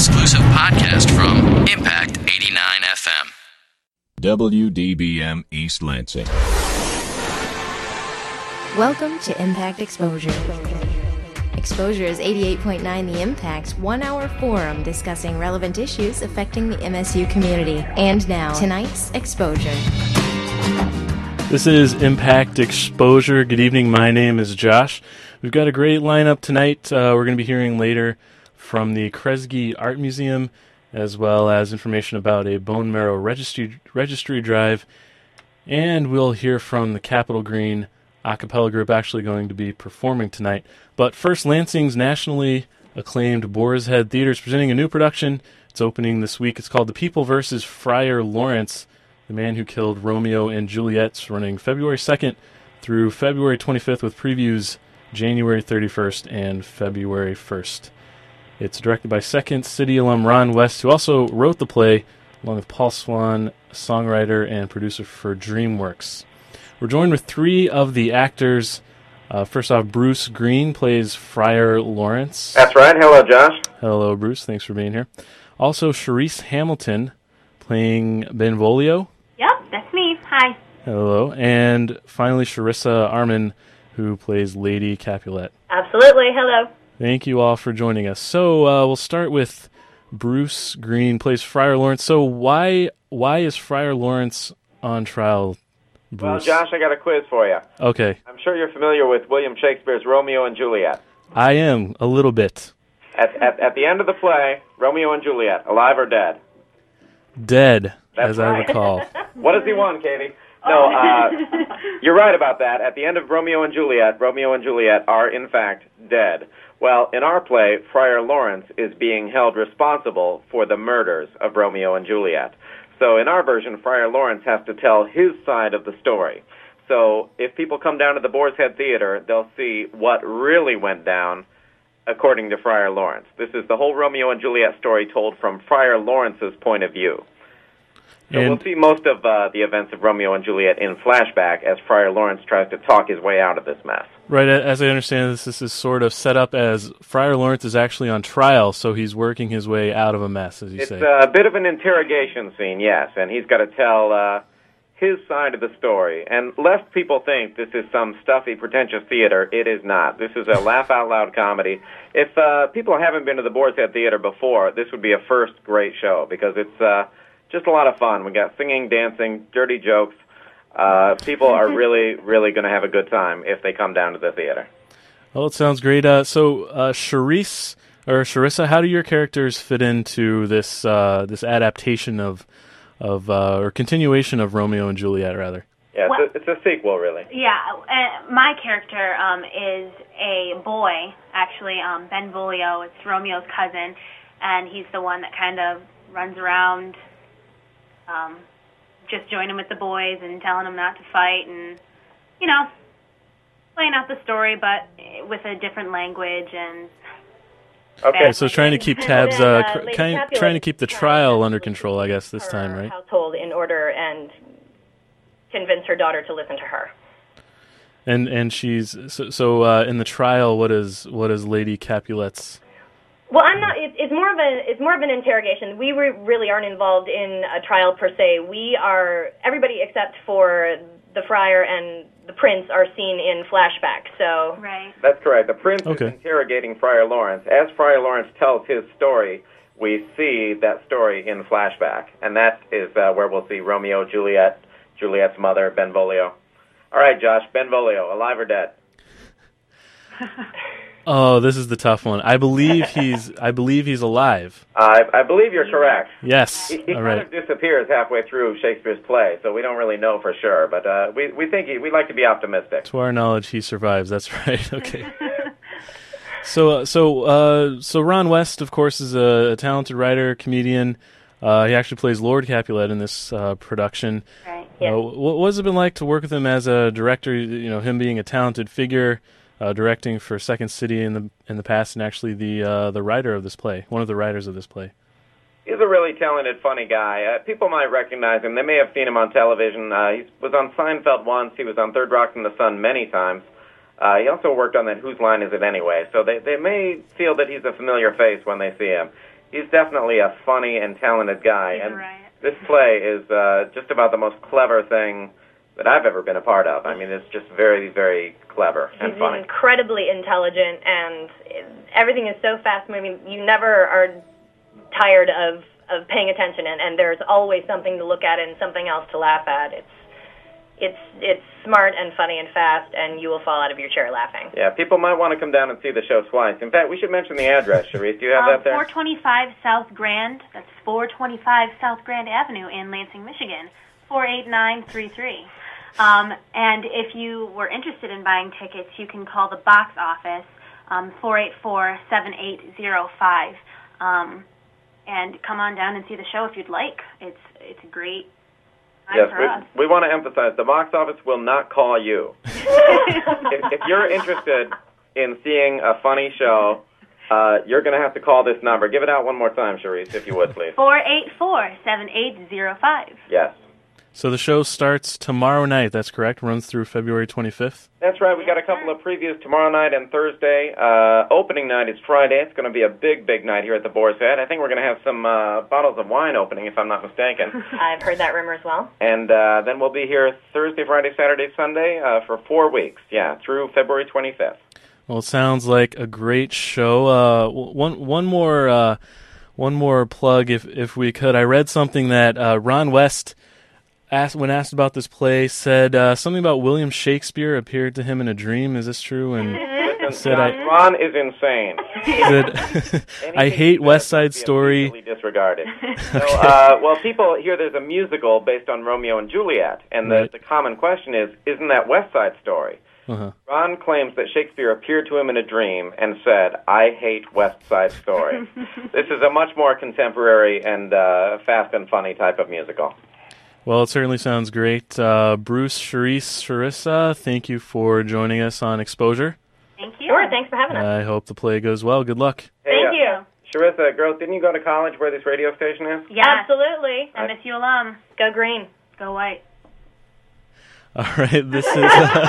exclusive podcast from Impact 89 FM. WDBM East Lansing. Welcome to Impact Exposure. Exposure is 88.9 The Impact's one hour forum discussing relevant issues affecting the MSU community. And now, tonight's Exposure. This is Impact Exposure. Good evening. My name is Josh. We've got a great lineup tonight. Uh, we're going to be hearing later from the Kresge Art Museum, as well as information about a bone marrow registry, registry drive. And we'll hear from the Capitol Green a cappella group actually going to be performing tonight. But first, Lansing's nationally acclaimed Boar's Head Theater is presenting a new production. It's opening this week. It's called The People versus Friar Lawrence, the man who killed Romeo and Juliet. It's running February 2nd through February 25th with previews January 31st and February 1st. It's directed by Second City alum Ron West, who also wrote the play, along with Paul Swan, songwriter and producer for DreamWorks. We're joined with three of the actors. Uh, first off, Bruce Green plays Friar Lawrence. That's right. Hello, Josh. Hello, Bruce. Thanks for being here. Also, Charisse Hamilton playing Benvolio. Yep, that's me. Hi. Hello. And finally, Charissa Arman, who plays Lady Capulet. Absolutely. Hello. Thank you all for joining us. So uh, we'll start with Bruce Green plays Friar Lawrence. So why why is Friar Lawrence on trial Bruce. Well, Josh, I got a quiz for you. Okay. I'm sure you're familiar with William Shakespeare's Romeo and Juliet. I am, a little bit. At, at, at the end of the play, Romeo and Juliet, alive or dead? Dead, That's as right. I recall. what does he want, Katie? No, uh, you're right about that. At the end of Romeo and Juliet, Romeo and Juliet are, in fact, dead. Well, in our play, Friar Lawrence is being held responsible for the murders of Romeo and Juliet. So in our version, Friar Lawrence has to tell his side of the story. So if people come down to the Boar's Head Theater, they'll see what really went down according to Friar Lawrence. This is the whole Romeo and Juliet story told from Friar Lawrence's point of view. So And- we'll see most of uh, the events of Romeo and Juliet in flashback as Friar Lawrence tries to talk his way out of this mess. Right, as I understand this, this is sort of set up as Friar Lawrence is actually on trial, so he's working his way out of a mess, as you It's say. a bit of an interrogation scene, yes, and he's got to tell uh, his side of the story. And lest people think this is some stuffy, pretentious theater, it is not. This is a laugh out loud comedy. If uh, people haven't been to the Boar's Head Theater before, this would be a first great show because it's uh, just a lot of fun. We got singing, dancing, dirty jokes. Uh, people are really, really going to have a good time if they come down to the theater. Well, it sounds great. Uh, so, uh, Charisse or Charissa, how do your characters fit into this uh, this adaptation of of uh, or continuation of Romeo and Juliet, rather? Yeah, Well- it's, a, it's a sequel, really. Yeah, uh, my character um, is a boy, actually, um, Benvolio. It's Romeo's cousin, and he's the one that kind of runs around um, just joining with the boys and telling them not to fight and, you know, playing out the story, but with a different language and Okay. So, trying to keep tabs, uh, uh, cr- kind, trying to keep the trial under control, I guess, this time, right? Household in order and convince her daughter to listen to her. And and she's so, so uh, in the trial. What is what is Lady Capulet's? Well, I'm not. It's, it's more of a. It's more of an interrogation. We re- really aren't involved in a trial per se. We are. Everybody except for the friar and the prince are seen in flashback. So right. That's correct. The prince Okay. is interrogating Friar Lawrence. As Friar Lawrence tells his story, we see that story in flashback, and that is uh, where we'll see Romeo, Juliet, Juliet's mother, Benvolio. All right, Josh, Benvolio, alive or dead? Oh, this is the tough one. I believe he's I believe he's alive. Uh, I, I believe you're correct. Yes. He, he All kind right. of disappears halfway through Shakespeare's play, so we don't really know for sure. But uh, we we think he, we like to be optimistic. To our knowledge, he survives. That's right. Okay. so, uh, so, uh, so Ron West, of course, is a, a talented writer, comedian. Uh, he actually plays Lord Capulet in this uh, production. Right. Yeah. Uh, what, what has it been like to work with him as a director? You know, him being a talented figure, uh, directing for Second City in the in the past, and actually the uh, the writer of this play, one of the writers of this play. He's a really talented, funny guy. Uh, people might recognize him. They may have seen him on television. Uh, he was on Seinfeld once. He was on Third Rock from the Sun many times. Uh, he also worked on that Whose Line Is It Anyway? So they, they may feel that he's a familiar face when they see him. he's definitely a funny and talented guy, He's and right. this play is uh, just about the most clever thing that I've ever been a part of. I mean, it's just very, very clever and He's funny. incredibly intelligent, and everything is so fast moving. You never are tired of of paying attention, and, and there's always something to look at and something else to laugh at. It's it's it's smart and funny and fast, and you will fall out of your chair laughing. Yeah, people might want to come down and see the show twice. In fact, we should mention the address, Sharice. Do you have Um, that there? 425 South Grand. That's 425 South Grand Avenue in Lansing, Michigan. 48933. Um, and if you were interested in buying tickets, you can call the box office, um, 484-7805, um, and come on down and see the show if you'd like. It's it's a great Yes, us. we, we want to emphasize the box office will not call you. if, if you're interested in seeing a funny show, uh, you're going to have to call this number. Give it out one more time, Sharice, if you would, please. 484-7805. Yes. So the show starts tomorrow night. That's correct. Runs through February 25th. That's right. We got a couple of previews tomorrow night and Thursday. Uh, opening night is Friday. It's going to be a big, big night here at the Boar's Head. I think we're going to have some uh, bottles of wine opening, if I'm not mistaken. I've heard that rumor as well. and uh, then we'll be here Thursday, Friday, Saturday, Sunday uh, for four weeks. Yeah, through February 25th. Well, it sounds like a great show. Uh, one one more uh, one more plug, if if we could. I read something that uh, Ron West asked when asked about this play said uh, something about William Shakespeare appeared to him in a dream. Is this true? And Listen, Said John, I- Ron is insane. said, I hate West Side Story. disregarded. so, uh, well, people here. there's a musical based on Romeo and Juliet, and the, Right. the common question is, isn't that West Side Story? Uh-huh. Ron claims that Shakespeare appeared to him in a dream and said, "I hate West Side Story." this is a much more contemporary and uh, fast and funny type of musical. Well, it certainly sounds great. Uh, Bruce, Charisse, Charissa, thank you for joining us on Exposure. Thank you. Sure, thanks for having us. I hope the play goes well. Good luck. Hey, Thank uh, you. Charissa, girls, didn't you go to college where this radio station is? Yes. Absolutely. MSU alum. Go green. Go white. All right, this is uh,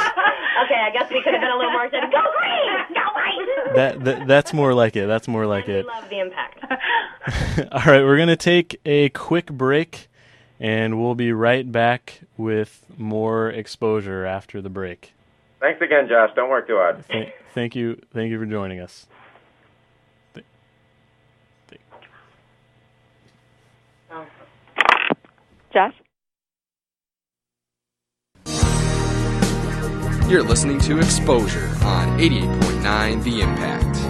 Okay, I guess we could have been a little more said, go green! Go white! that, that. That's more like it. That's more like we it. love the impact. All right, we're gonna take a quick break, and we'll be right back with more exposure after the break. Thanks again, Josh. Don't work too hard. Thank, thank you, thank you for joining us. Th- th- Josh? You're listening to Exposure on 88.9 The Impact.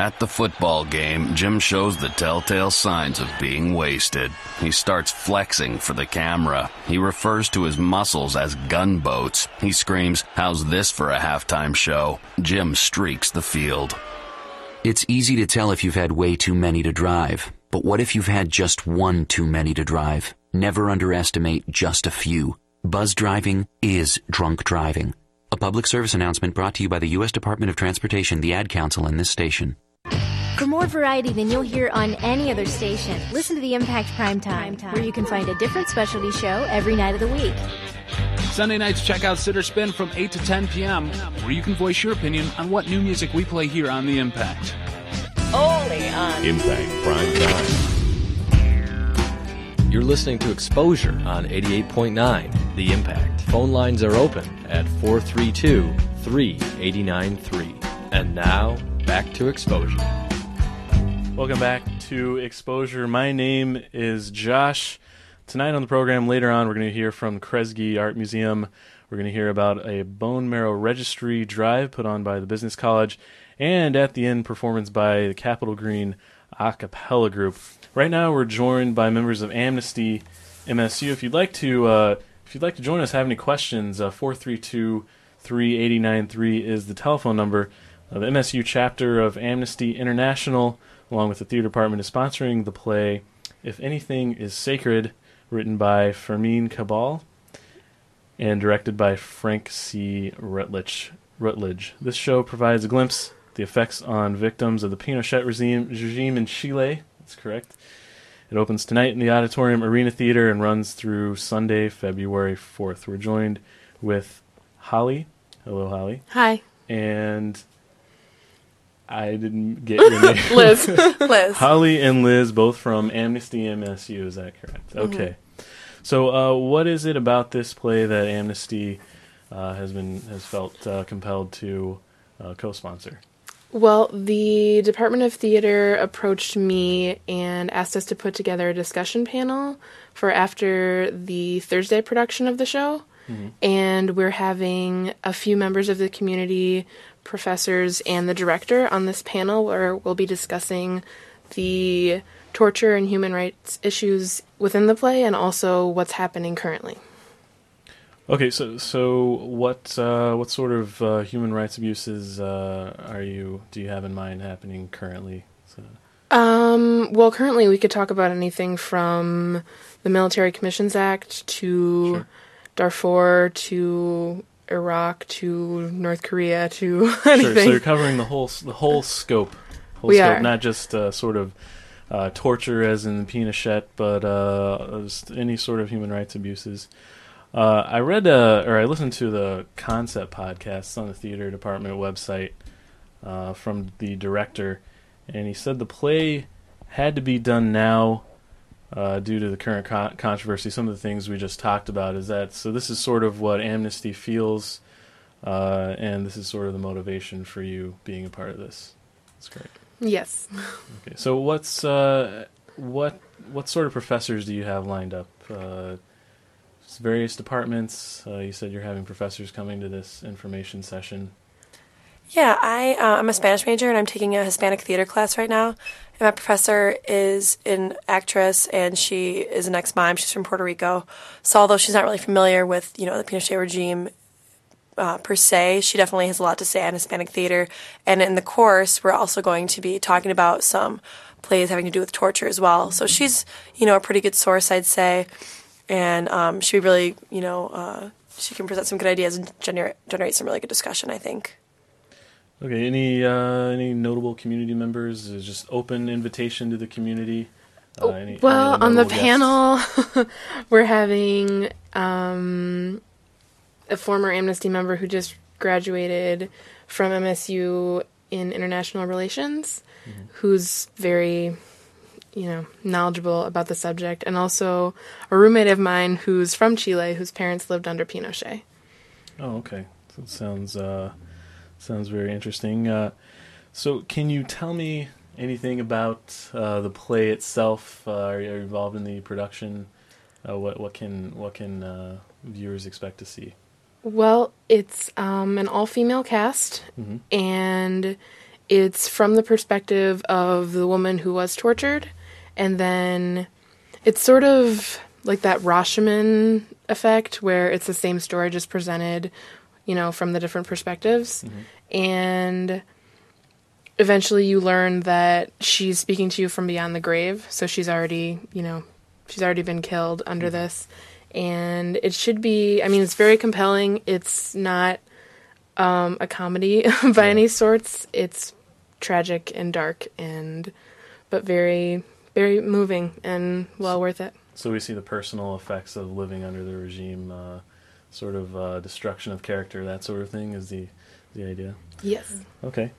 At the football game, Jim shows the telltale signs of being wasted. He starts flexing for the camera. He refers to his muscles as gunboats. He screams, How's this for a halftime show? Jim streaks the field. It's easy to tell if you've had way too many to drive. But what if you've had just one too many to drive? Never underestimate just a few. Buzz driving is drunk driving. A public service announcement brought to you by the U.S. Department of Transportation, the Ad Council, and this station. For more variety than you'll hear on any other station, listen to the Impact Prime Time, where you can find a different specialty show every night of the week. Sunday nights, check out Sitter Spin from 8 to 10 p.m., where you can voice your opinion on what new music we play here on The Impact. Only on Impact Prime Time. You're listening to Exposure on 88.9 The Impact. Phone lines are open at 432 3893. And now, back to Exposure. Welcome back to Exposure. My name is Josh. Tonight on the program, later on, we're going to hear from Kresge Art Museum. We're going to hear about a bone marrow registry drive put on by the Business College, and at the end, performance by the Capitol Green a cappella group. Right now, we're joined by members of Amnesty MSU. If you'd like to, uh, if you'd like to join us, have any questions, uh, four three two three eighty nine three is the telephone number. Uh, the MSU chapter of Amnesty International, along with the theater department, is sponsoring the play "If Anything Is Sacred," written by Fermin Cabal and directed by Frank C. Rutledge. Rutledge. This show provides a glimpse of the effects on victims of the Pinochet regime, regime in Chile. That's correct. It opens tonight in the Auditorium Arena Theater and runs through Sunday, February 4th. We're joined with Holly. Hello, Holly. Hi. And I didn't get your name. Liz. Liz. Holly and Liz, both from Amnesty MSU. Is that correct? Mhm. Okay. So, uh, what is it about this play that Amnesty uh, has been has felt uh, compelled to uh, co-sponsor? Well, the Department of Theater approached me and asked us to put together a discussion panel for after the Thursday production of the show. Mhm. And we're having a few members of the community, professors, and the director on this panel where we'll be discussing the torture and human rights issues within the play and also what's happening currently. Okay, so so what uh, what sort of uh, human rights abuses uh, are you do you have in mind happening currently? So, Um, well, currently we could talk about anything from the Military Commissions Act to Darfur to Iraq to North Korea to anything. Sure, so you're covering the whole the whole scope, whole We scope, are. not just uh, sort of uh, torture as in Pinochet, but uh, any sort of human rights abuses. Uh, I read uh, or I listened to the concept podcast on the theater department website uh, from the director, and he said the play had to be done now uh, due to the current con- controversy. Some of the things we just talked about is that so this is sort of what Amnesty feels, uh, and this is sort of the motivation for you being a part of this. That's great. Yes. Okay, so what's uh, what what sort of professors do you have lined up? Uh, various departments. Uh, you said you're having professors coming to this information session. Yeah, I uh, I'm a Spanish major and I'm taking a Hispanic theater class right now. And my professor is an actress and she is an ex-mom. She's from Puerto Rico. So although she's not really familiar with you know the Pinochet regime uh, per se, she definitely has a lot to say on Hispanic theater. And in the course, we're also going to be talking about some plays having to do with torture as well. So she's you know a pretty good source, I'd say, and um, she really you know uh, she can present some good ideas and generate generate some really good discussion. I think. Okay, any uh, any notable community members? Is just open invitation to the community. Uh, any- any Well, other on the panel, we're having um, a former Amnesty member who just graduated from MSU in international relations, who's very, you know, knowledgeable about the subject, and also a roommate of mine who's from Chile, whose parents lived under Pinochet. Oh, okay. That sounds uh, sounds very interesting. Uh, so, can you tell me anything about uh, the play itself? Uh, are you involved in the production? Uh, what what can what can uh, viewers expect to see? Well, it's um, an all female cast, Mhm. and it's from the perspective of the woman who was tortured, and then it's sort of like that Rashomon effect where it's the same story just presented, you know, from the different perspectives. And eventually you learn that she's speaking to you from beyond the grave, so she's already, you know, she's already been killed under this. And it should be, I mean, it's very compelling. It's not um, a comedy by any sorts. It's tragic and dark and, but very, very moving and well worth it. So we see the personal effects of living under the regime, uh, sort of uh, destruction of character, that sort of thing. Is the the idea? Yes. Okay.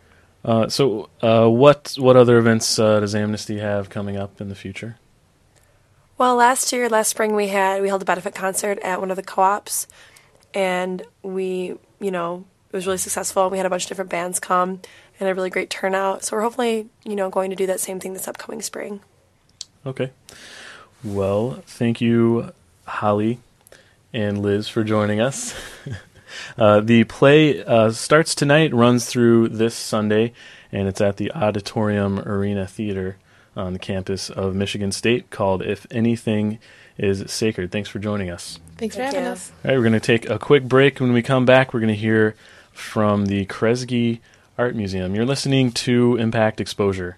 Uh, so, uh, what what other events uh, does Amnesty have coming up in the future? Well, last year, last spring, we had we held a benefit concert at one of the co-ops, and we, you know, it was really successful. We had a bunch of different bands come and a really great turnout. So we're hopefully, you know, going to do that same thing this upcoming spring. Okay. Well, thank you, Holly and Liz, for joining us. uh, the play uh, starts tonight, runs through this Sunday, and it's at the Auditorium Arena Theater on the campus of Michigan State called If Anything is Sacred. Thanks for joining us. Thanks for having us. All right, we're going to take a quick break. When we come back, we're going to hear from the Kresge Art Museum. You're listening to Impact Exposure.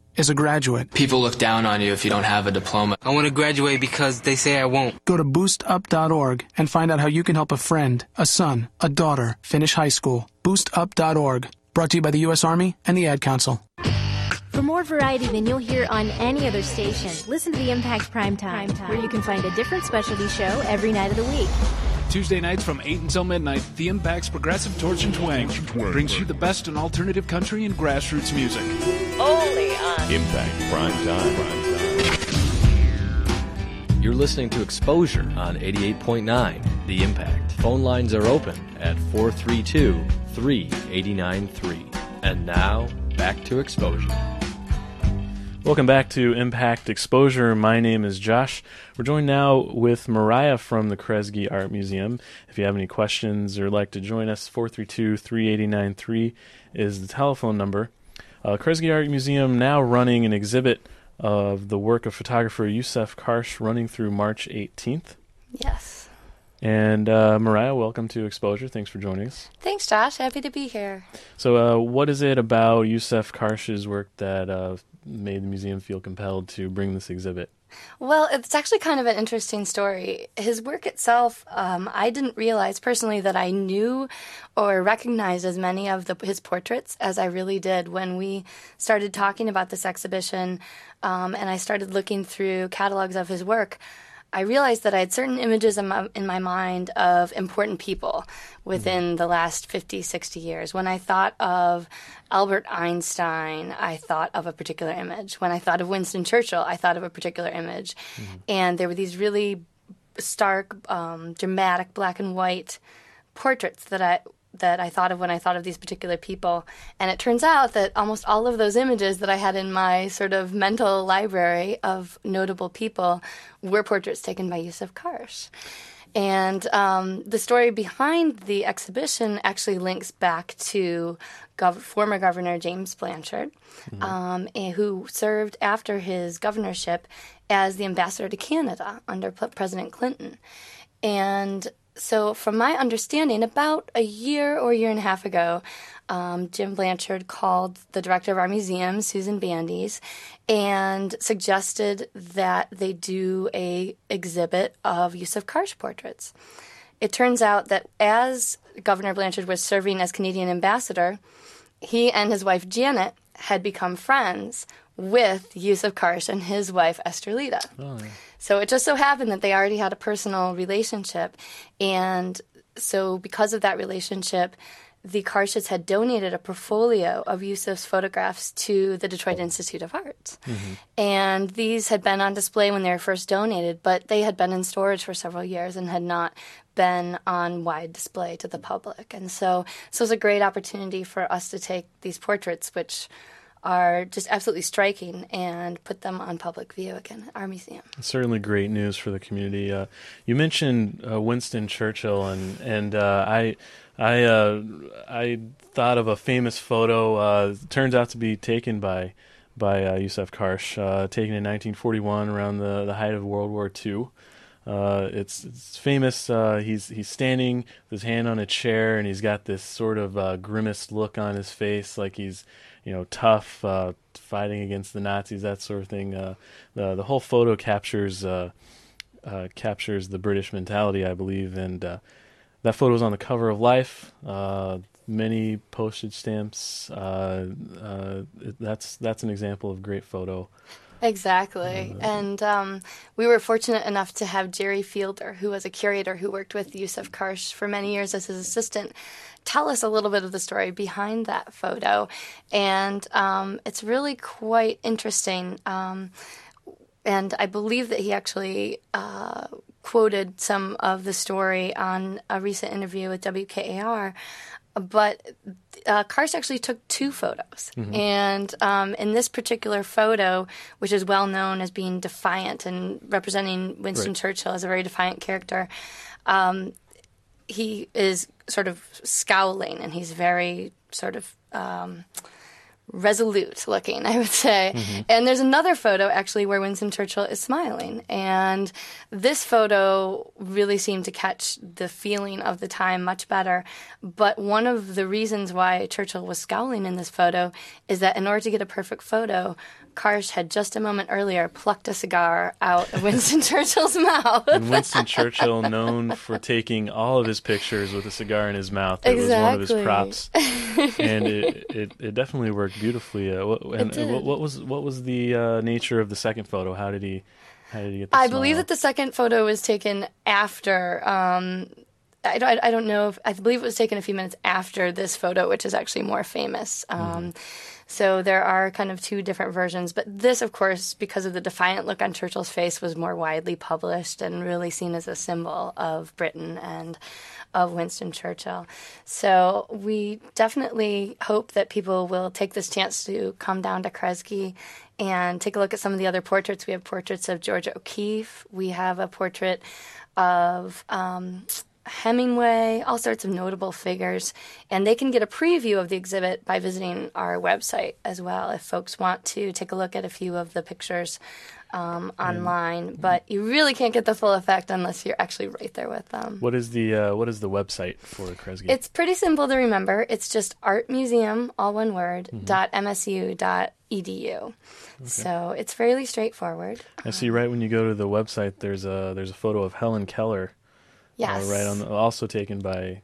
is a graduate. People look down on you if you don't have a diploma. I want to graduate because they say I won't. Go to boostup.org and find out how you can help a friend, a son, a daughter finish high school. Boostup.org. Brought to you by the U.S. Army and the Ad Council. For more variety than you'll hear on any other station, listen to the Impact Prime Time, where you can find a different specialty show every night of the week. Tuesday nights from 8 until midnight, The Impact's Progressive Torch and Twang brings you the best in alternative country and grassroots music. Only on Impact Prime Time. You're listening to Exposure on 88.9 The Impact. Phone lines are open at 432 389 3. And now, back to Exposure. Welcome back to Impact Exposure. My name is Josh. We're joined now with Mariah from the Kresge Art Museum. If you have any questions or like to join us, 432 3893 is the telephone number. Uh, Kresge Art Museum now running an exhibit of the work of photographer Yousuf Karsh running through March 18th. Yes. And uh, Mariah, welcome to Exposure. Thanks for joining us. Thanks, Josh. Happy to be here. So, uh, what is it about Yousuf Karsh's work that uh, made the museum feel compelled to bring this exhibit? Well, it's actually kind of an interesting story. His work itself, um, I didn't realize personally that I knew or recognized as many of the, his portraits as I really did when we started talking about this exhibition um, and I started looking through catalogs of his work. I realized that I had certain images in my, in my mind of important people within the last 50, 60 years. When I thought of Albert Einstein, I thought of a particular image. When I thought of Winston Churchill, I thought of a particular image. Mm-hmm. And there were these really stark, um, dramatic black and white portraits that I that I thought of when I thought of these particular people. And it turns out that almost all of those images that I had in my sort of mental library of notable people were portraits taken by Yousuf Karsh. And um, the story behind the exhibition actually links back to gov- former Governor James Blanchard, mm-hmm. um, who served after his governorship as the ambassador to Canada under P- President Clinton. And so, from my understanding, about a year or year and a half ago, um, Jim Blanchard called the director of our museum, Susan Bandes, and suggested that they do a exhibit of Yousuf Karsh portraits. It turns out that as Governor Blanchard was serving as Canadian ambassador, he and his wife Janet had become friends with Yousuf Karsh and his wife Estrellita. Oh, yeah. So it just so happened that they already had a personal relationship. And so, because of that relationship, the Karshes had donated a portfolio of Yousuf's photographs to the Detroit Institute of Arts. Mm-hmm. And these had been on display when they were first donated, but they had been in storage for several years and had not been on wide display to the public. And so, so it was a great opportunity for us to take these portraits, which are just absolutely striking and put them on public view again at our museum. Certainly great news for the community. Uh, you mentioned uh, Winston Churchill, and and uh, I I uh, I thought of a famous photo. Uh, turns out to be taken by by uh, Yousuf Karsh, taken in 1941 around the the height of World War II. Uh, it's, it's famous. Uh, he's he's standing with his hand on a chair, and he's got this sort of uh, grimaced look on his face, like he's you know tough, uh, fighting against the Nazis, that sort of thing. Uh, the the whole photo captures uh, captures the British mentality, I believe, and that photo is on the cover of Life. many postage stamps. that's that's an example of great photo. Exactly. Uh, and um, we were fortunate enough to have Jerry Fielder, who was a curator who worked with Yousuf Karsh for many years as his assistant, tell us a little bit of the story behind that photo. And um, it's really quite interesting. Um, and I believe that he actually uh, quoted some of the story on a recent interview with WKAR but uh, Karsh actually took two photos. Mm-hmm. And um, in this particular photo, which is well known as being defiant and representing Winston right. Churchill as a very defiant character, um, he is sort of scowling and he's very sort of um, resolute looking, I would say. Mm-hmm. And there's another photo actually where Winston Churchill is smiling. And this photo really seemed to catch the feeling of the time much better. But one of the reasons why Churchill was scowling in this photo is that in order to get a perfect photo, Karsh had just a moment earlier plucked a cigar out of Winston Churchill's mouth. and Winston Churchill, known for taking all of his pictures with a cigar in his mouth, it exactly. was one of his props, and it, it, it definitely worked beautifully. Uh, what, and, what, what, was what was the uh, nature of the second photo? How did he how did he get? I smile? believe that the second photo was taken after. Um, I, I, I, don't know if I believe it was taken a few minutes after this photo, which is actually more famous. Um, mm. So there are kind of two different versions. But this, of course, because of the defiant look on Churchill's face, was more widely published and really seen as a symbol of Britain and of Winston Churchill. So we definitely hope that people will take this chance to come down to Kresge and take a look at some of the other portraits. We have portraits of George O'Keeffe. We have a portrait of um, Hemingway, all sorts of notable figures. And they can get a preview of the exhibit by visiting our website as well if folks want to take a look at a few of the pictures um, online. Mm. But you really can't get the full effect unless you're actually right there with them. What is the uh, what is the website for Kresge? It's pretty simple to remember. It's just art museum, all one word, mm-hmm. dot msu dot edu. Okay. So it's fairly straightforward. I see. Right when you go to the website, there's a there's a photo of Helen Keller Yes. Uh, right on the, also taken by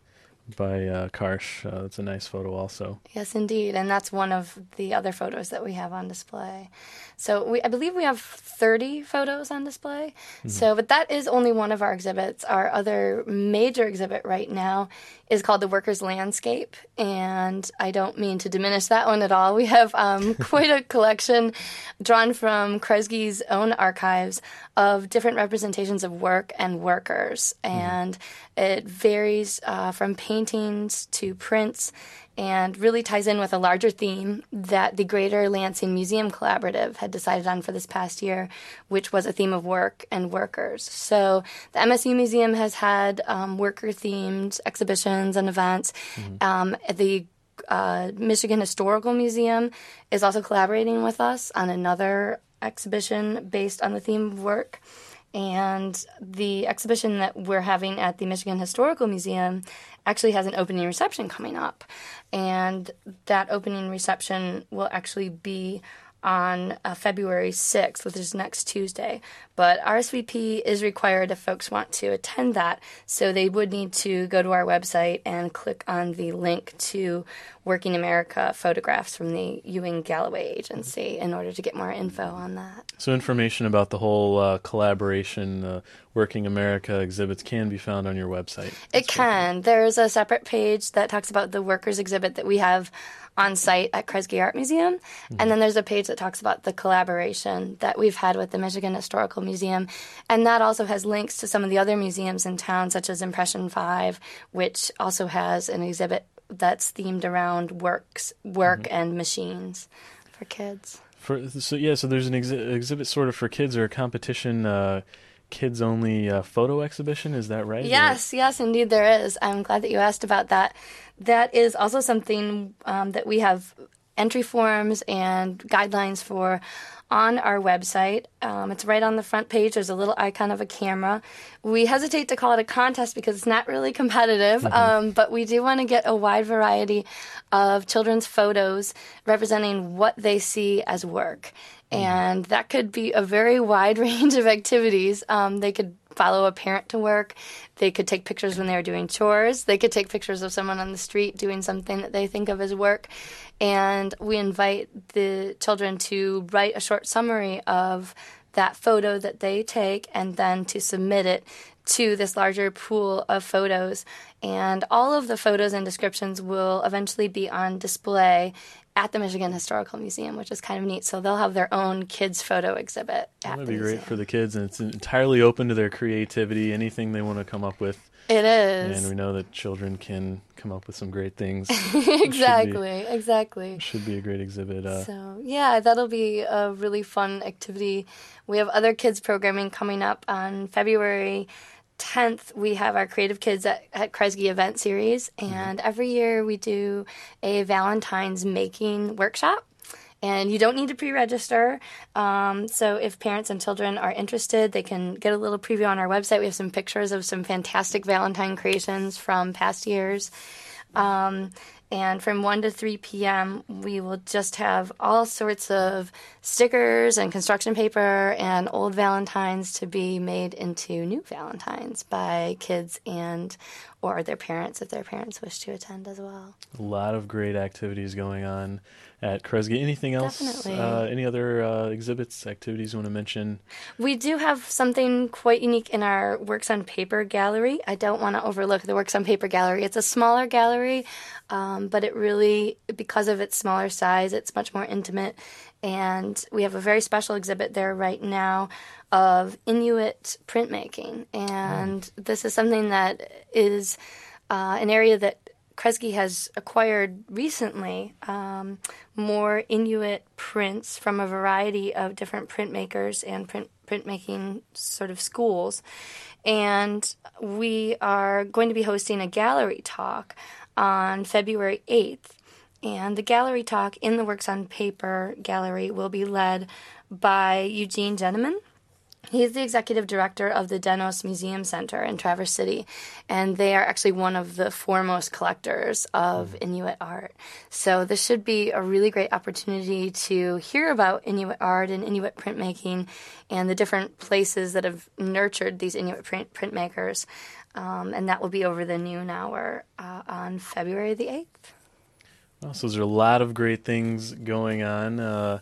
by uh, Karsh. Uh, that's a nice photo, also. Yes, indeed, and that's one of the other photos that we have on display. So we, I believe we have 30 photos on display. Mm-hmm. So, but that is only one of our exhibits. Our other major exhibit right now is called the Workers' Landscape, and I don't mean to diminish that one at all. We have um, quite a collection drawn from Kresge's own archives of different representations of work and workers, mm-hmm. and it varies uh, from paintings to prints and really ties in with a larger theme that the Greater Lansing Museum Collaborative had decided on for this past year, which was a theme of work and workers. So the MSU Museum has had um, worker themed exhibitions and events. Mm-hmm. Um, the uh, Michigan Historical Museum is also collaborating with us on another exhibition based on the theme of work. And the exhibition that we're having at the Michigan Historical Museum actually has an opening reception coming up. And that opening reception will actually be on uh, February 6th, which is next Tuesday. But RSVP is required if folks want to attend that. So they would need to go to our website and click on the link to Working America photographs from the Ewing Galloway Agency in order to get more info on that. So, information about the whole uh, collaboration, uh, Working America exhibits can be found on your website. That's it can. There's a separate page that talks about the workers exhibit that we have on site at Kresge Art Museum. Mm-hmm. And then there's a page that talks about the collaboration that we've had with the Michigan Historical Museum. And that also has links to some of the other museums in town, such as Impression 5, which also has an exhibit that's themed around works, work mm-hmm. and machines for kids. For, so yeah, so there's an exhi- exhibit sort of for kids or a competition uh, kids only uh, photo exhibition. Is that right? Yes, or? yes, indeed there is. I'm glad that you asked about that. That is also something um, that we have entry forms and guidelines for on our website. Um, it's right on the front page. There's a little icon of a camera. We hesitate to call it a contest because it's not really competitive, mm-hmm. um, but we do want to get a wide variety of children's photos representing what they see as work. Mm-hmm. And that could be a very wide range of activities. Um, they could follow a parent to work. They could take pictures when they were doing chores. They could take pictures of someone on the street doing something that they think of as work. And we invite the children to write a short summary of that photo that they take and then to submit it to this larger pool of photos. And all of the photos and descriptions will eventually be on display at the Michigan Historical Museum, which is kind of neat. So they'll have their own kids photo exhibit. That would be museum. great for the kids, and it's entirely open to their creativity. Anything they want to come up with. It is, and we know that children can come up with some great things. exactly, should be, exactly. Should be a great exhibit. Uh, so yeah, that'll be a really fun activity. We have other kids programming coming up on February 10th, we have our Creative Kids at, at Kresge event series, mm-hmm. and mm-hmm. every year we do a Valentine's making workshop. and you don't need to pre-register. Um, so if parents and children are interested, they can get a little preview on our website. We have some pictures of some fantastic Valentine creations from past years. Um, and from 1 to 3 p.m., we will just have all sorts of stickers and construction paper and old Valentines to be made into new Valentines by kids and or their parents if their parents wish to attend as well. A lot of great activities going on at Kresge. Anything else? Definitely. Uh, any other uh, exhibits, activities you want to mention? We do have something quite unique in our Works on Paper gallery. I don't want to overlook the Works on Paper gallery. It's a smaller gallery, um, but it really, because of its smaller size, it's much more intimate. And we have a very special exhibit there right now of Inuit printmaking. And this is something that is uh, an area that Kresge has acquired recently um, more Inuit prints from a variety of different printmakers and print printmaking sort of schools. And we are going to be hosting a gallery talk on February 8th. And the gallery talk in the Works on Paper gallery will be led by Eugene Jenneman. He's the executive director of the Dennos Museum Center in Traverse City, and they are actually one of the foremost collectors of Inuit art. So, this should be a really great opportunity to hear about Inuit art and Inuit printmaking and the different places that have nurtured these Inuit print printmakers. Um, and that will be over the noon hour uh, on February the 8th. Well, so there's a lot of great things going on. Uh,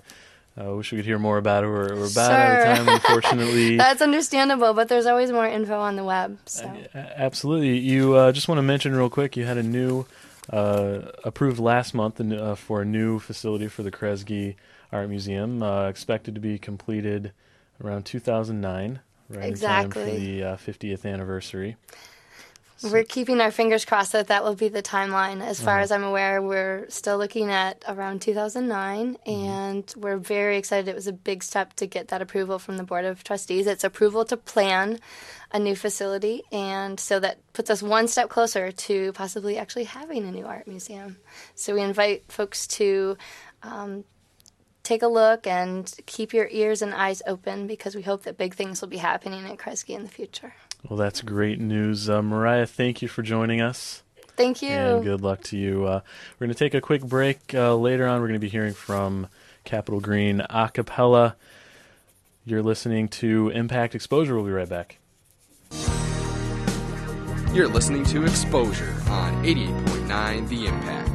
I wish we could hear more about it. We're, we're about out of time, unfortunately. That's understandable, but there's always more info on the web. So. A- Absolutely. You uh, just want to mention real quick. You had a new uh, approved last month uh, for a new facility for the Kresge Art Museum, uh, expected to be completed around 2009, right in time for the uh, 50th anniversary. We're keeping our fingers crossed that that will be the timeline. As far Uh-huh. as I'm aware, we're still looking at around 2009, Mm-hmm. and we're very excited. It was a big step to get that approval from the Board of Trustees. It's approval to plan a new facility, and so that puts us one step closer to possibly actually having a new art museum. So we invite folks to um, take a look and keep your ears and eyes open because we hope that big things will be happening at Kresge in the future. Well, that's great news. Uh, Mariah, thank you for joining us. Thank you. And good luck to you. Uh, we're going to take a quick break. Uh, later on, we're going to be hearing from Capital Green a cappella. You're listening to Impact Exposure. We'll be right back. You're listening to Exposure on 88.9 The Impact.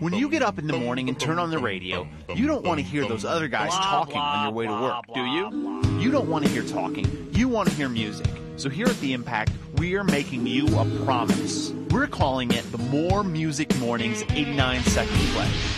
When you get up in the morning and turn on the radio, you don't want to hear those other guys talking on your way to work, do you? You don't want to hear talking. You want to hear music. So here at The Impact, we are making you a promise. We're calling it the More Music Mornings 89 Second Pledge.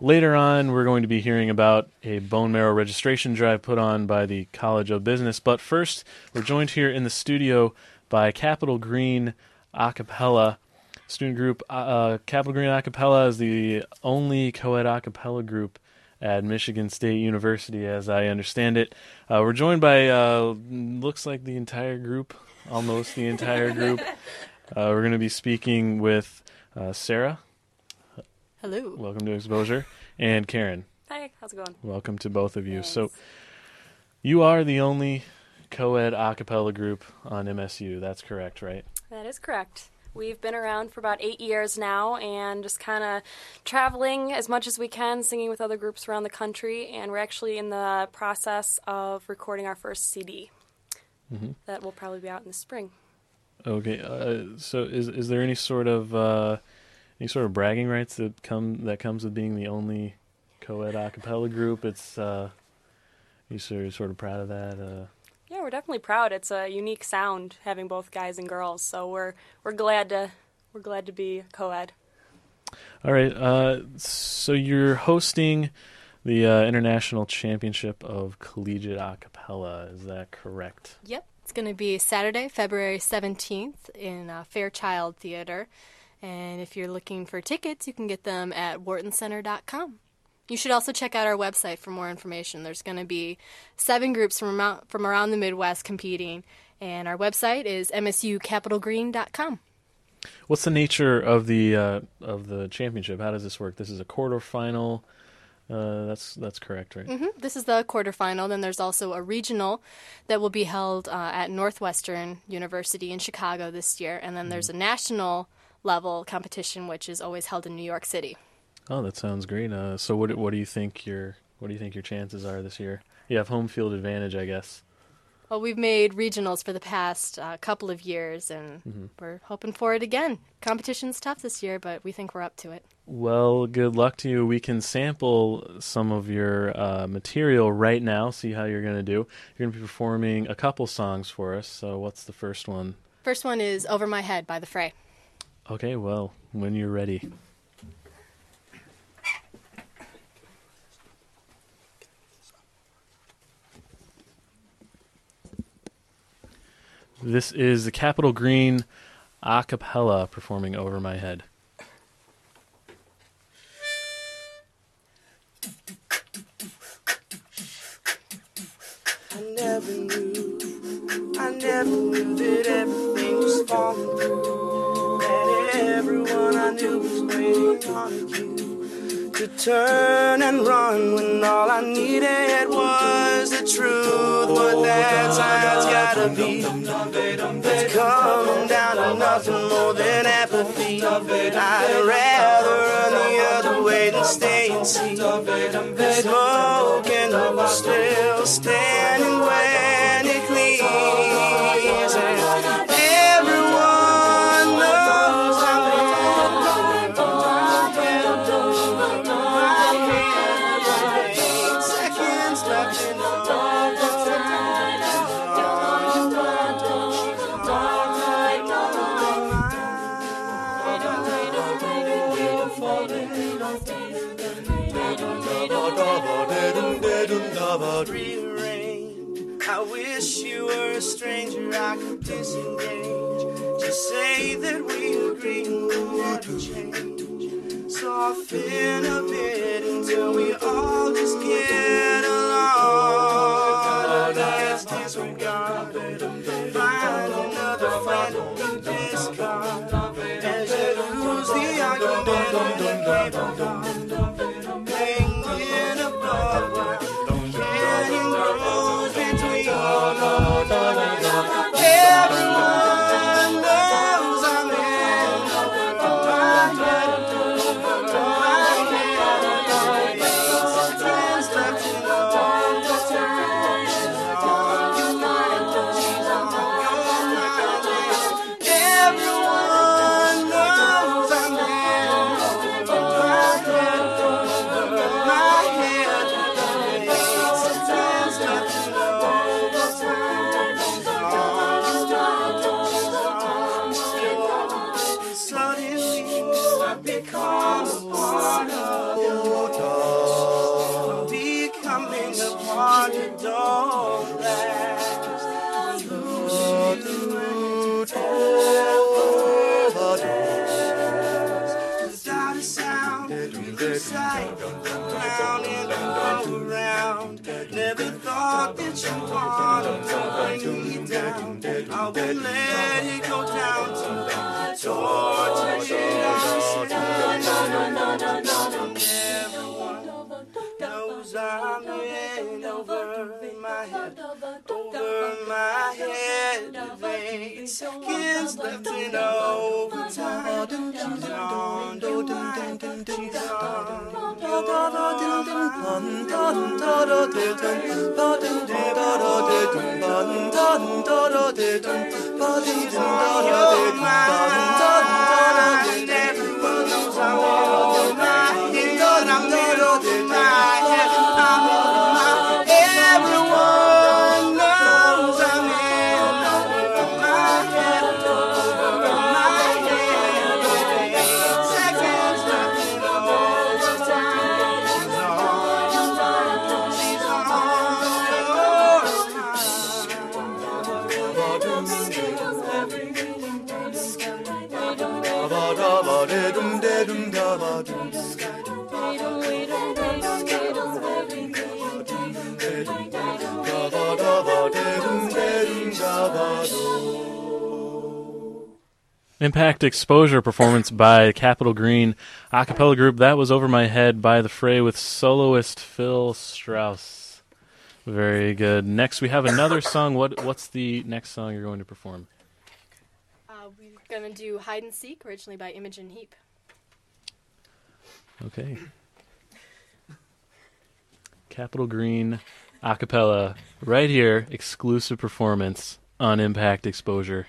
Later on, we're going to be hearing about a bone marrow registration drive put on by the College of Business. But first, we're joined here in the studio by Capital Green a cappella student group. Uh, Capital Green a cappella is the only co ed a cappella group at Michigan State University, as I understand it. Uh, we're joined by uh, looks like the entire group, almost the entire group. Uh, we're going to be speaking with uh, Sarah. Hello. Welcome to Exposure, and Karen. Hi, how's it going? Welcome to both of you. So, you are the only co-ed a cappella group on MSU. That's correct, right? That is correct. We've been around for about eight years now and just kind of traveling as much as we can, singing with other groups around the country. And we're actually in the process of recording our first CD Mm-hmm. that will probably be out in the spring. Okay. Uh, so, is is there any sort of uh, any sort of bragging rights that come that comes with being the only co-ed a cappella group? It's uh, you sort of, sort of proud of that. Uh, Yeah, we're definitely proud. It's a unique sound having both guys and girls, so we're we're glad to we're glad to be co-ed. All right. Uh, so you're hosting the uh, International Championship of Collegiate A Cappella. Is that correct? Yep. It's going to be Saturday, February 17th in uh, Fairchild Theater. And if you're looking for tickets, you can get them at whartoncenter.com. You should also check out our website for more information. There's going to be seven groups from around, from around the Midwest competing, and our website is msucapitalgreen.com. What's the nature of the uh, of the championship? How does this work? This is a quarterfinal. Uh, that's that's correct, right? hmm This is the quarterfinal. Then there's also a regional that will be held uh, at Northwestern University in Chicago this year, and then there's a national level competition which is always held in New York City. Oh, that sounds great. Uh, so what what do you think your what do you think your chances are this year? You have home field advantage, I guess. Well, we've made regionals for the past uh, couple of years, and Mhm. we're hoping for it again. Competition's tough this year, but we think we're up to it. Well, good luck to you. We can sample some of your uh, material right now. See how you're going to do. You're going to be performing a couple songs for us. So, what's the first one? First one is Over My Head by The Fray. Okay, well, when you're ready. This is the Capital Green a cappella performing Over My Head. I never knew, I never knew that everything was falling through. Everyone I knew was waiting on you to turn and run when all I needed was the truth. But that time's gotta be. It's coming down to nothing more than apathy. I'd rather run the other way than stay and see. The smoke and still standing argument and I'm in over my head, over my head. Veins, kids left in overtime. She's on. Everyone knows Impact Exposure performance by Capital Green a cappella group. That was Over My Head by The Fray with soloist Phil Strauss. Very good. Next, we have another song. What What's the next song you're going to perform? Uh, we're gonna do Hide and Seek, originally by Imogen Heap. Okay. Capital Green a cappella right here, exclusive performance on Impact Exposure.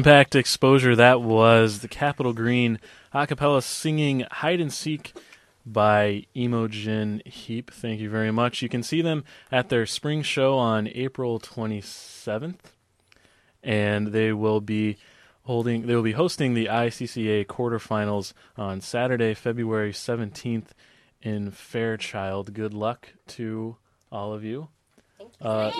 Impact Exposure, that was the Capital Green a cappella singing Hide and Seek by Imogen Heap. Thank you very much. You can see them at their spring show on April 27th, and they will be holding they will be hosting the ICCA quarterfinals on Saturday, February 17th in Fairchild. Good luck to all of you. Uh,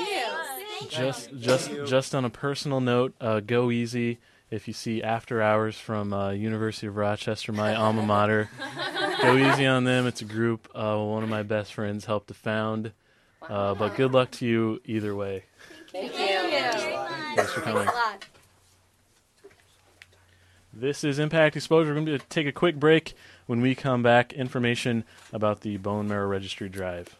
just just just on a personal note, uh, go easy if you see After Hours from uh, University of Rochester, my alma mater. go easy on them. It's a group uh, one of my best friends helped to found. Uh, but good luck to you either way. Thank you. Thanks for coming. This is Impact Exposure. We're going to take a quick break. When we come back, information about the Bone Marrow Registry Drive.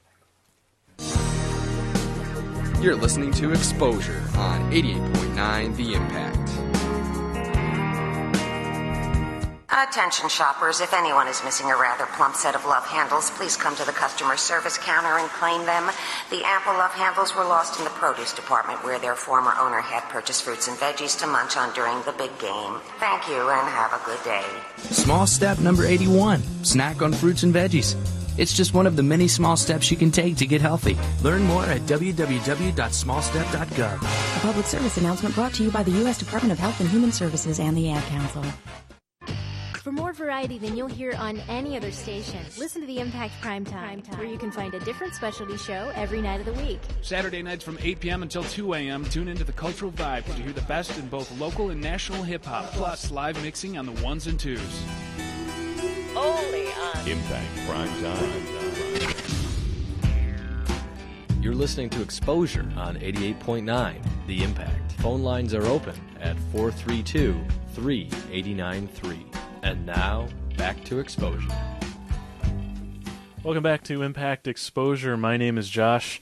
You're listening to Exposure on 88.9 The Impact. Attention shoppers, if anyone is missing a rather plump set of love handles, please come to the customer service counter and claim them. The ample love handles were lost in the produce department where their former owner had purchased fruits and veggies to munch on during the big game. Thank you and have a good day. Small step number 81 snack on fruits and veggies. It's just one of the many small steps you can take to get healthy. Learn more at www.smallstep.gov. A public service announcement brought to you by the U.S. Department of Health and Human Services and the Ad Council. For more variety than you'll hear on any other station, listen to the Impact Prime Time, where you can find a different specialty show every night of the week. Saturday nights from 8 p.m. until 2 a.m. Tune into the Cultural Vibe to hear the best in both local and national hip hop, plus live mixing on the ones and twos. Only on Impact Prime Time. You're listening to Exposure on 88.9 The Impact. Phone lines are open at 432 3893. And now, back to Exposure. Welcome back to Impact Exposure. My name is Josh.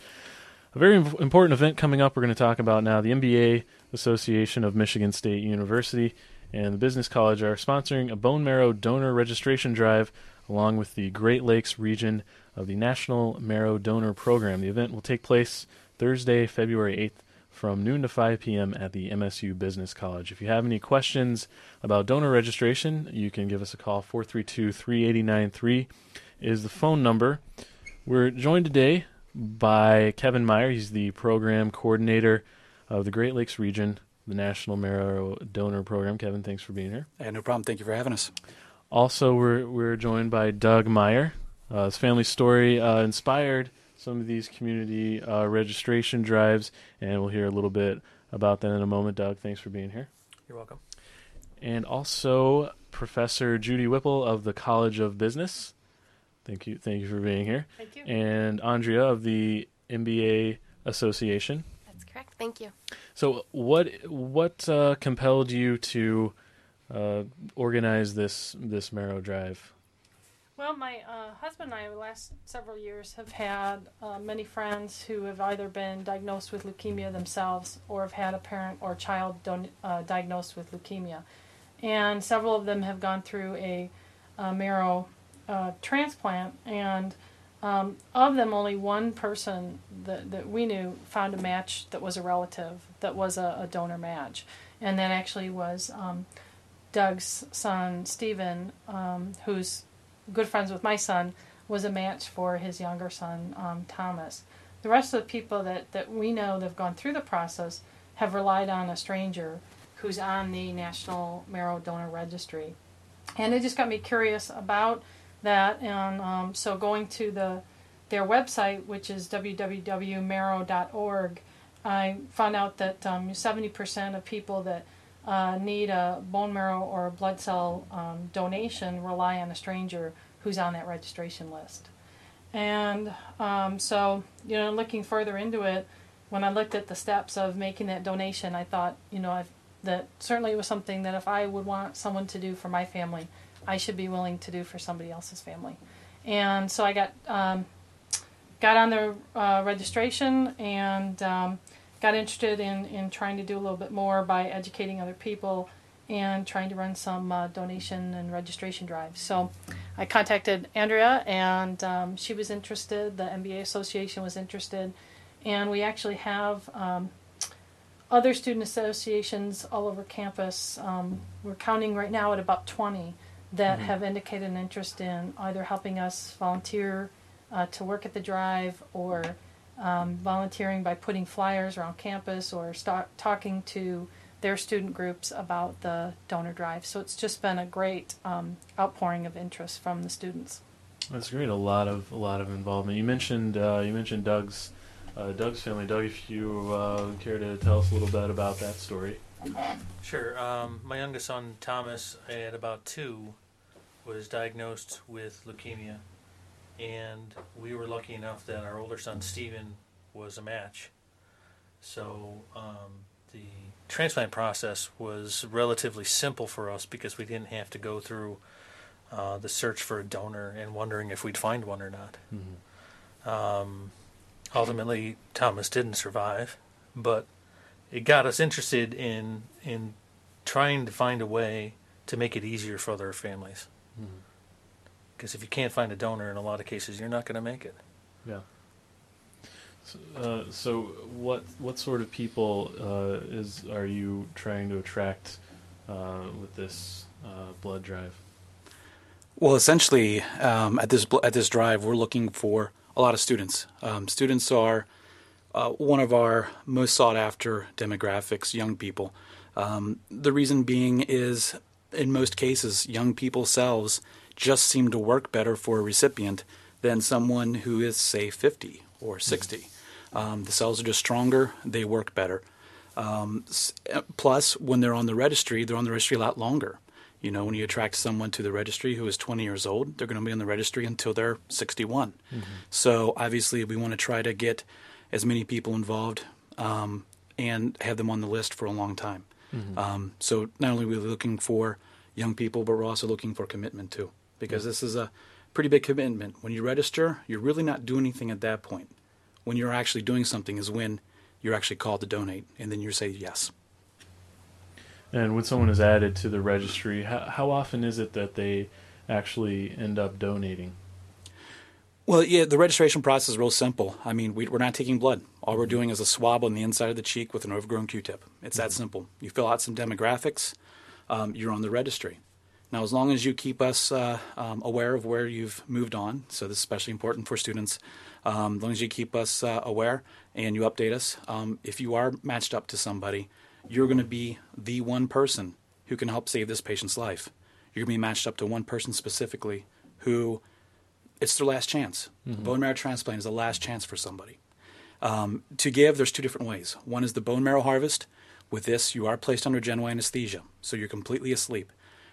A very important event coming up we're going to talk about now. The MBA Association of Michigan State University and the Business College are sponsoring a bone marrow donor registration drive along with the Great Lakes region of the National Marrow Donor Program. The event will take place Thursday, February 8th from noon to 5 p.m. at the MSU Business College. If you have any questions about donor registration, you can give us a call. 432 3893 is the phone number. We're joined today by Kevin Meyer. He's the program coordinator of the Great Lakes region, the National Marrow Donor Program. Kevin, thanks for being here. Hey, no problem. Thank you for having us. Also, we're, we're joined by Doug Meyer. Uh, his family story uh, inspired some of these community uh, registration drives, and we'll hear a little bit about that in a moment. Doug, thanks for being here. You're welcome. And also Professor Judy Whipple of the College of Business. Thank you, thank you for being here. Thank you. And Andrea of the MBA Association. That's correct. Thank you. So, what what uh, compelled you to uh, organize this this Marrow Drive? Well, my uh, husband and I, the last several years, have had uh, many friends who have either been diagnosed with leukemia themselves or have had a parent or child don- uh, diagnosed with leukemia. And several of them have gone through a, uh marrow uh, transplant. And um, of them, only one person that, that we knew found a match that was a relative, that was a, a donor match. And that actually was um, Doug's son, Stephen, um, who's good friends with my son, was a match for his younger son, um, Thomas. The rest of the people that, that we know that have gone through the process have relied on a stranger who's on the National Marrow Donor Registry. And it just got me curious about that. And um, so going to the their website, which is www.marrow.org, I found out that um, 70% of people that uh, need a bone marrow or a blood cell um, donation rely on a stranger who's on that registration list. And um, so, you know, looking further into it, when I looked at the steps of making that donation, I thought, you know, I've, that certainly it was something that if I would want someone to do for my family, I should be willing to do for somebody else's family. And so I got um, got on the uh, registration and um, got interested in, in trying to do a little bit more by educating other people and trying to run some uh, donation and registration drives. So I contacted Andrea, and um, she was interested. The MBA Association was interested, and we actually have um, other student associations all over campus. Um, we're counting right now at about 20 that Mhm. have indicated an interest in either helping us volunteer uh, to work at the drive or um, volunteering by putting flyers around campus or start talking to their student groups about the donor drive. So it's just been a great um, outpouring of interest from the students. That's great. A lot of a lot of involvement. You mentioned uh, you mentioned Doug's uh, Doug's family. Doug, if you uh, care to tell us a little bit about that story. Sure. Um, my youngest son, Thomas, at about two, was diagnosed with leukemia. And we were lucky enough that our older son, Stephen, was a match. So um, the transplant process was relatively simple for us because we didn't have to go through uh, the search for a donor and wondering if we'd find one or not. Um, ultimately, Thomas didn't survive, but it got us interested in in trying to find a way to make it easier for other families. Because if you can't find a donor, in a lot of cases, you're not going to make it. Yeah. So, uh, so what what sort of people uh, is are you trying to attract uh, with this uh, blood drive? Well, essentially, um, at this at this drive, we're looking for a lot of students. Um, students are uh, one of our most sought after demographics, young people. Um, the reason being is, in most cases, young people cells just seem to work better for a recipient than someone who is, say, 50 or 60. Um, the cells are just stronger, they work better. Um, plus, when they're on the registry, they're on the registry a lot longer. You know, when you attract someone to the registry who is 20 years old, they're going to be on the registry until they're 61. So obviously, we want to try to get as many people involved um, and have them on the list for a long time. Mhm. Um, so not only are we looking for young people, but we're also looking for commitment too, because this is a pretty big commitment. When you register, you're really not doing anything at that point. When you're actually doing something is when you're actually called to donate, and then you say yes. And when someone is added to the registry, how, how often is it that they actually end up donating? Well, yeah, the registration process is real simple. I mean, we, we're not taking blood. All we're doing is a swab on the inside of the cheek with an overgrown Q-tip. It's that simple. You fill out some demographics, um, you're on the registry. Now, as long as you keep us uh, um, aware of where you've moved on, so this is especially important for students, um, as long as you keep us uh, aware and you update us, um, if you are matched up to somebody, you're going to be the one person who can help save this patient's life. You're going to be matched up to one person specifically who it's their last chance. Mhm. Bone marrow transplant is the last chance for somebody. Um, to give, there's two different ways. One is the bone marrow harvest. With this, you are placed under general anesthesia, so you're completely asleep.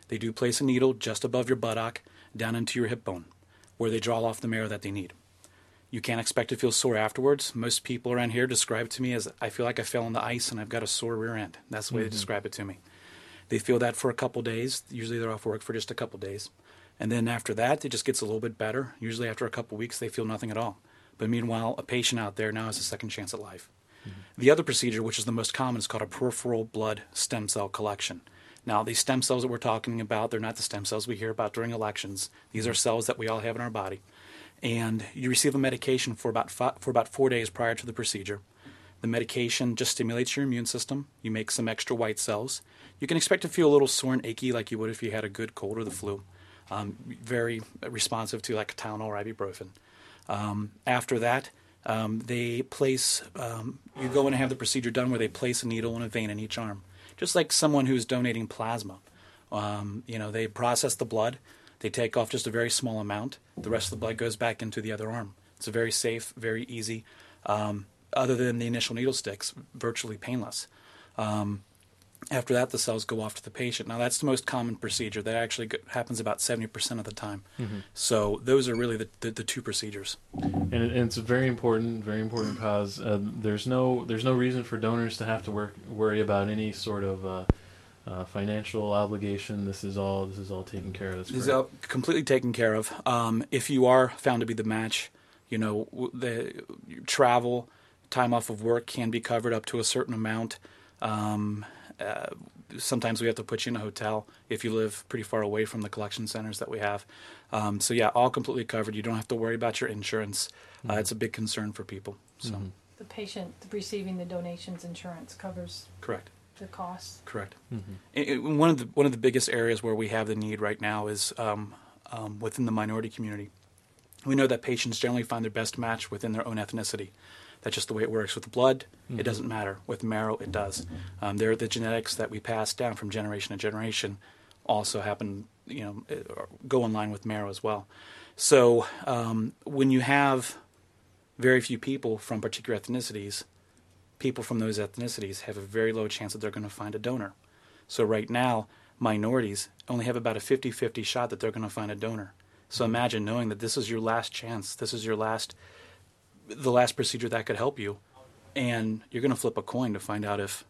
They do place a needle just above your buttock, down into your hip bone, where they draw off the marrow that they need. You can't expect to feel sore afterwards. Most people around here describe it to me as I feel like I fell on the ice and I've got a sore rear end. That's the way Mhm. they describe it to me. They feel that for a couple days. Usually they're off work for just a couple days. And then after that, it just gets a little bit better. Usually after a couple weeks, they feel nothing at all. But meanwhile, a patient out there now has a second chance at life. Mm-hmm. The other procedure, which is the most common, is called a peripheral blood stem cell collection. Now, these stem cells that we're talking about, they're not the stem cells we hear about during elections. These are cells that we all have in our body. and you receive a medication for about fi- for about four days prior to the procedure. The medication just stimulates your immune system. You make some extra white cells. You can expect to feel a little sore and achy like you would if you had a good cold or the flu. Um, very responsive to like Tylenol or ibuprofen. Um, after that, um, they place, um, you go in and have the procedure done where they place a needle and a vein in each arm, just like someone who's donating plasma. Um, you know, they process the blood, they take off just a very small amount, the rest of the blood goes back into the other arm. It's a very safe, very easy, other than the initial needle sticks, virtually painless. Um, after that, the cells go off to the patient. Now, that's the most common procedure. That actually happens about 70% of the time. Mhm. So, those are really the, the, the two procedures. and, and it's a very important, very important cause. Uh, there's no there's no reason for donors to have to work worry about any sort of uh, uh, financial obligation. This is all this is all taken care of. That's This is all completely taken care of. Um, if you are found to be the match, you know the travel, time off of work can be covered up to a certain amount. Um, uh, sometimes we have to put you in a hotel if you live pretty far away from the collection centers that we have. Um, so yeah, all completely covered. You don't have to worry about your insurance. Uh, it's a big concern for people. So The patient receiving the donations insurance covers correct. the cost. Correct. Mhm. It- it- one of the one of the biggest areas where we have the need right now is um, um, within the minority community. We know that patients generally find their best match within their own ethnicity. That's just the way it works. With blood, Mhm. it doesn't matter. With marrow, it does. Um, there, the genetics that we pass down from generation to generation also happen, you know, uh, go in line with marrow as well. So um, when you have very few people from particular ethnicities, people from those ethnicities have a very low chance that they're going to find a donor. So right now, minorities only have about a 50-50 shot that they're going to find a donor. So imagine knowing that this is your last chance. This is your last the last procedure that could help you and you're going to flip a coin to find out if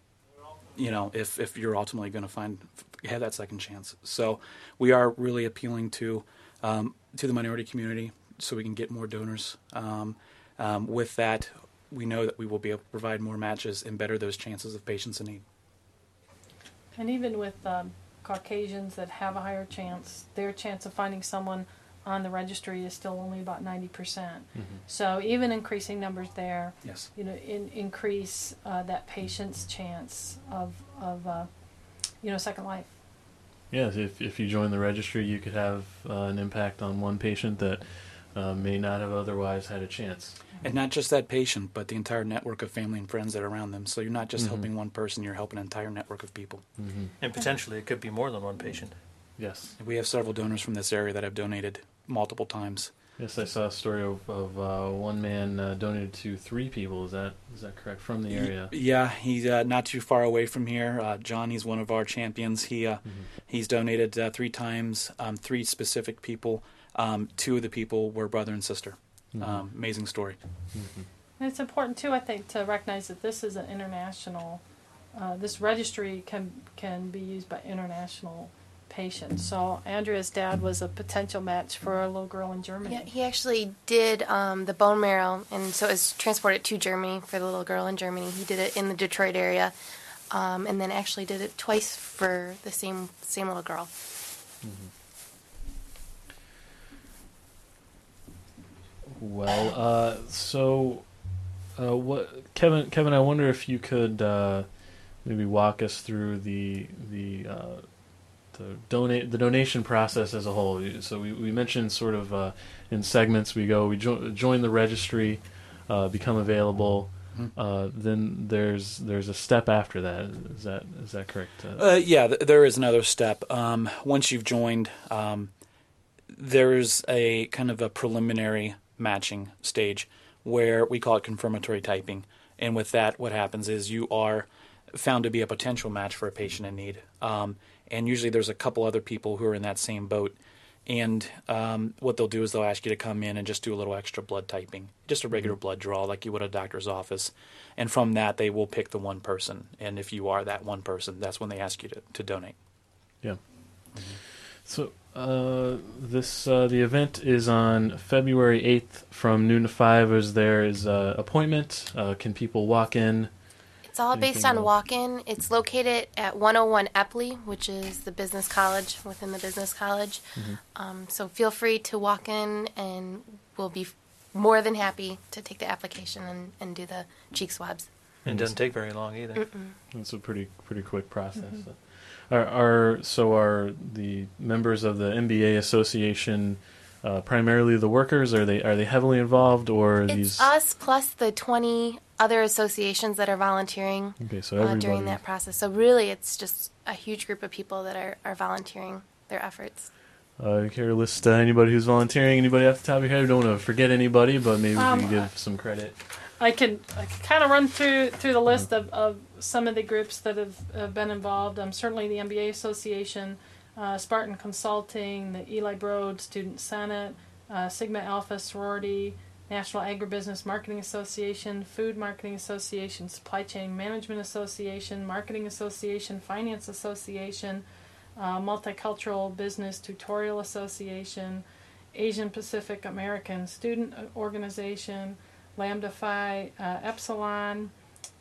you know if if you're ultimately going to find have that second chance. So we are really appealing to um, to the minority community so we can get more donors. Um, um, with that, we know that we will be able to provide more matches and better those chances of patients in need. And even with um, Caucasians that have a higher chance, their chance of finding someone on the registry is still only about 90%. percent Mhm. So even increasing numbers there, Yes. you know, in, increase uh, that patient's chance of, of uh, you know, second life. Yes, if if you join the registry, you could have uh, an impact on one patient that uh, may not have otherwise had a chance. And not just that patient, but the entire network of family and friends that are around them. So you're not just Mhm. helping one person, you're helping an entire network of people. Mm-hmm. And potentially it could be more than one patient. Yes. We have several donors from this area that have donated multiple times. Yes, I saw a story of, of uh, one man uh, donated to three people. Is that is that correct from the area? Yeah, he's uh, not too far away from here. Uh, John, he's one of our champions. He uh, he's donated uh, three times, um, three specific people. Um, two of the people were brother and sister. Mhm. Um, amazing story. And it's important too, I think, to recognize that this is an international. Uh, this registry can can be used by international patients. So Andrea's dad was a potential match for a little girl in Germany. Yeah, he actually did um, the bone marrow, and so it was transported to Germany for the little girl in Germany. He did it in the Detroit area, um, and then actually did it twice for the same same little girl. Well, uh, so uh, what, Kevin? Kevin, I wonder if you could uh, maybe walk us through the the uh, the donate the donation process as a whole. So we, we mentioned sort of uh, in segments. We go, we jo- join the registry, uh, become available. Mhm. Uh, then there's there's a step after that. Is that is that correct? Uh, Uh, yeah, th- there is another step. Um, once you've joined, um, there's a kind of a preliminary matching stage where we call it confirmatory typing. And with that, what happens is you are found to be a potential match for a patient in need. Um, and usually there's a couple other people who are in that same boat. And um, what they'll do is they'll ask you to come in and just do a little extra blood typing, just a regular blood draw like you would at a doctor's office. And from that, they will pick the one person. And if you are that one person, that's when they ask you to, to donate. Yeah. So uh, this uh, the event is on February eighth from noon to five. Is there is uh, appointment? Uh, can people walk in? It's all based Anything on else? walk-in. It's located at 101 Eppley, which is the business college within the business college. Mhm. Um, so feel free to walk in, and we'll be more than happy to take the application and, and do the cheek swabs. It doesn't take very long either. Mm-mm. It's a pretty pretty quick process. Are, are so are the members of the MBA association uh, primarily the workers? Are they are they heavily involved or are It's these? us plus the 20 other associations that are volunteering Okay, so uh, during that process. So really, it's just a huge group of people that are, are volunteering their efforts. Uh, you care to list uh, anybody who's volunteering? Anybody off the top of your head? We don't want to forget anybody, but maybe Um, we can give some credit. I can I can kind of run through through the list of, of some of the groups that have, have been involved. Um, certainly the MBA Association, uh, Spartan Consulting, the Eli Broad Student Senate, uh, Sigma Alpha Sorority, National Agribusiness Marketing Association, Food Marketing Association, Supply Chain Management Association, Marketing Association, Finance Association, uh, Multicultural Business Tutorial Association, Asian Pacific American Student Organization, Lambda Phi uh, Epsilon,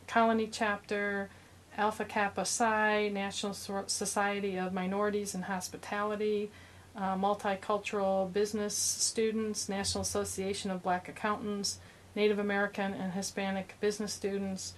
Colony Chapter, Alpha Kappa Psi, National Society of Minorities and Hospitality, uh, Multicultural Business Students, National Association of Black Accountants, Native American and Hispanic Business Students,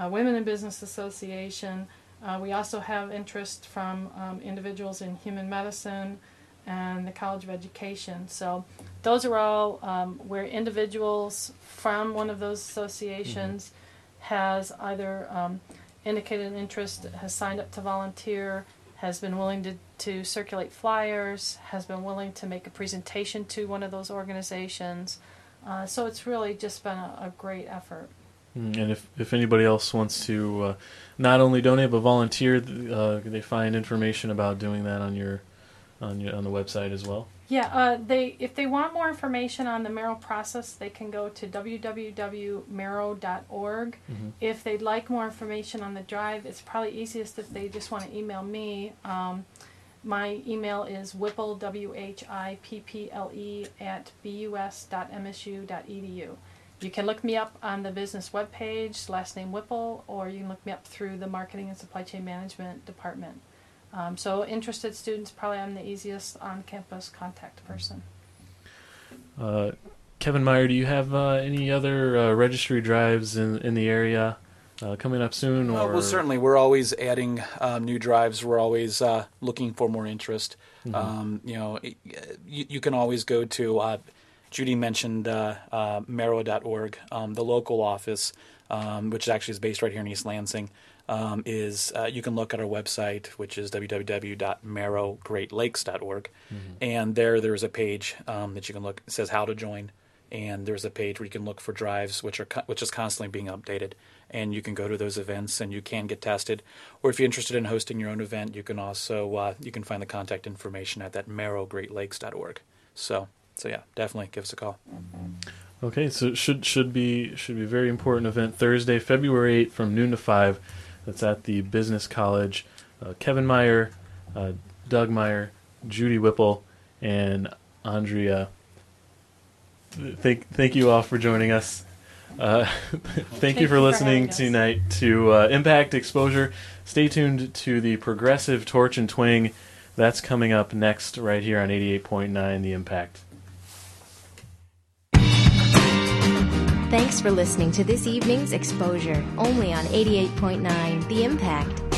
uh, Women in Business Association. Uh, we also have interest from um, individuals in human medicine and the College of Education. So those are all um, where individuals from one of those associations has either um, indicated an interest, has signed up to volunteer, has been willing to, to circulate flyers, has been willing to make a presentation to one of those organizations. Uh, so it's really just been a, a great effort. Mm, And if, if anybody else wants to uh, not only donate but volunteer, uh, they find information about doing that on your on your on the website as well. Yeah, uh, they if they want more information on the marrow process, they can go to www.marrow.org. Mhm. If they'd like more information on the drive, it's probably easiest if they just want to email me. Um, my email is whipple w h i p p l e at bus.msu.edu. You can look me up on the business webpage, last name Whipple, or you can look me up through the marketing and supply chain management department. Um, so interested students probably I'm the easiest on-campus contact person. Uh, Kevin Meyer, do you have uh, any other uh, registry drives in in the area uh, coming up soon? Uh, Or well, certainly, we're always adding um, new drives. We're always uh, looking for more interest. Mhm. Um, you know, it- you, you can always go to. Uh, Judy mentioned uh, uh, Marrow.org, um, the local office, um, which actually is based right here in East Lansing. Um, is uh, you can look at our website, which is www.marrowgreatlakes.org, and there there's a page um, that you can look. It says how to join, and there's a page where you can look for drives, which are co- which is constantly being updated, and you can go to those events and you can get tested. Or if you're interested in hosting your own event, you can also uh, you can find the contact information at that marrowgreatlakes.org. So so yeah, definitely give us a call. Okay, so it should should be should be a very important event Thursday, February eighth, from noon to five. That's at the Business College. Uh, Kevin Meyer, uh, Doug Meyer, Judy Whipple, and Andrea. Thank thank you all for joining us. Uh, thank, you you for listening tonight to uh, Impact Exposure. Stay tuned to the Progressive Torch and Twing. That's coming up next, right here on 88.9 The Impact. Thanks for listening to this evening's exposure, only on 88.9 The Impact.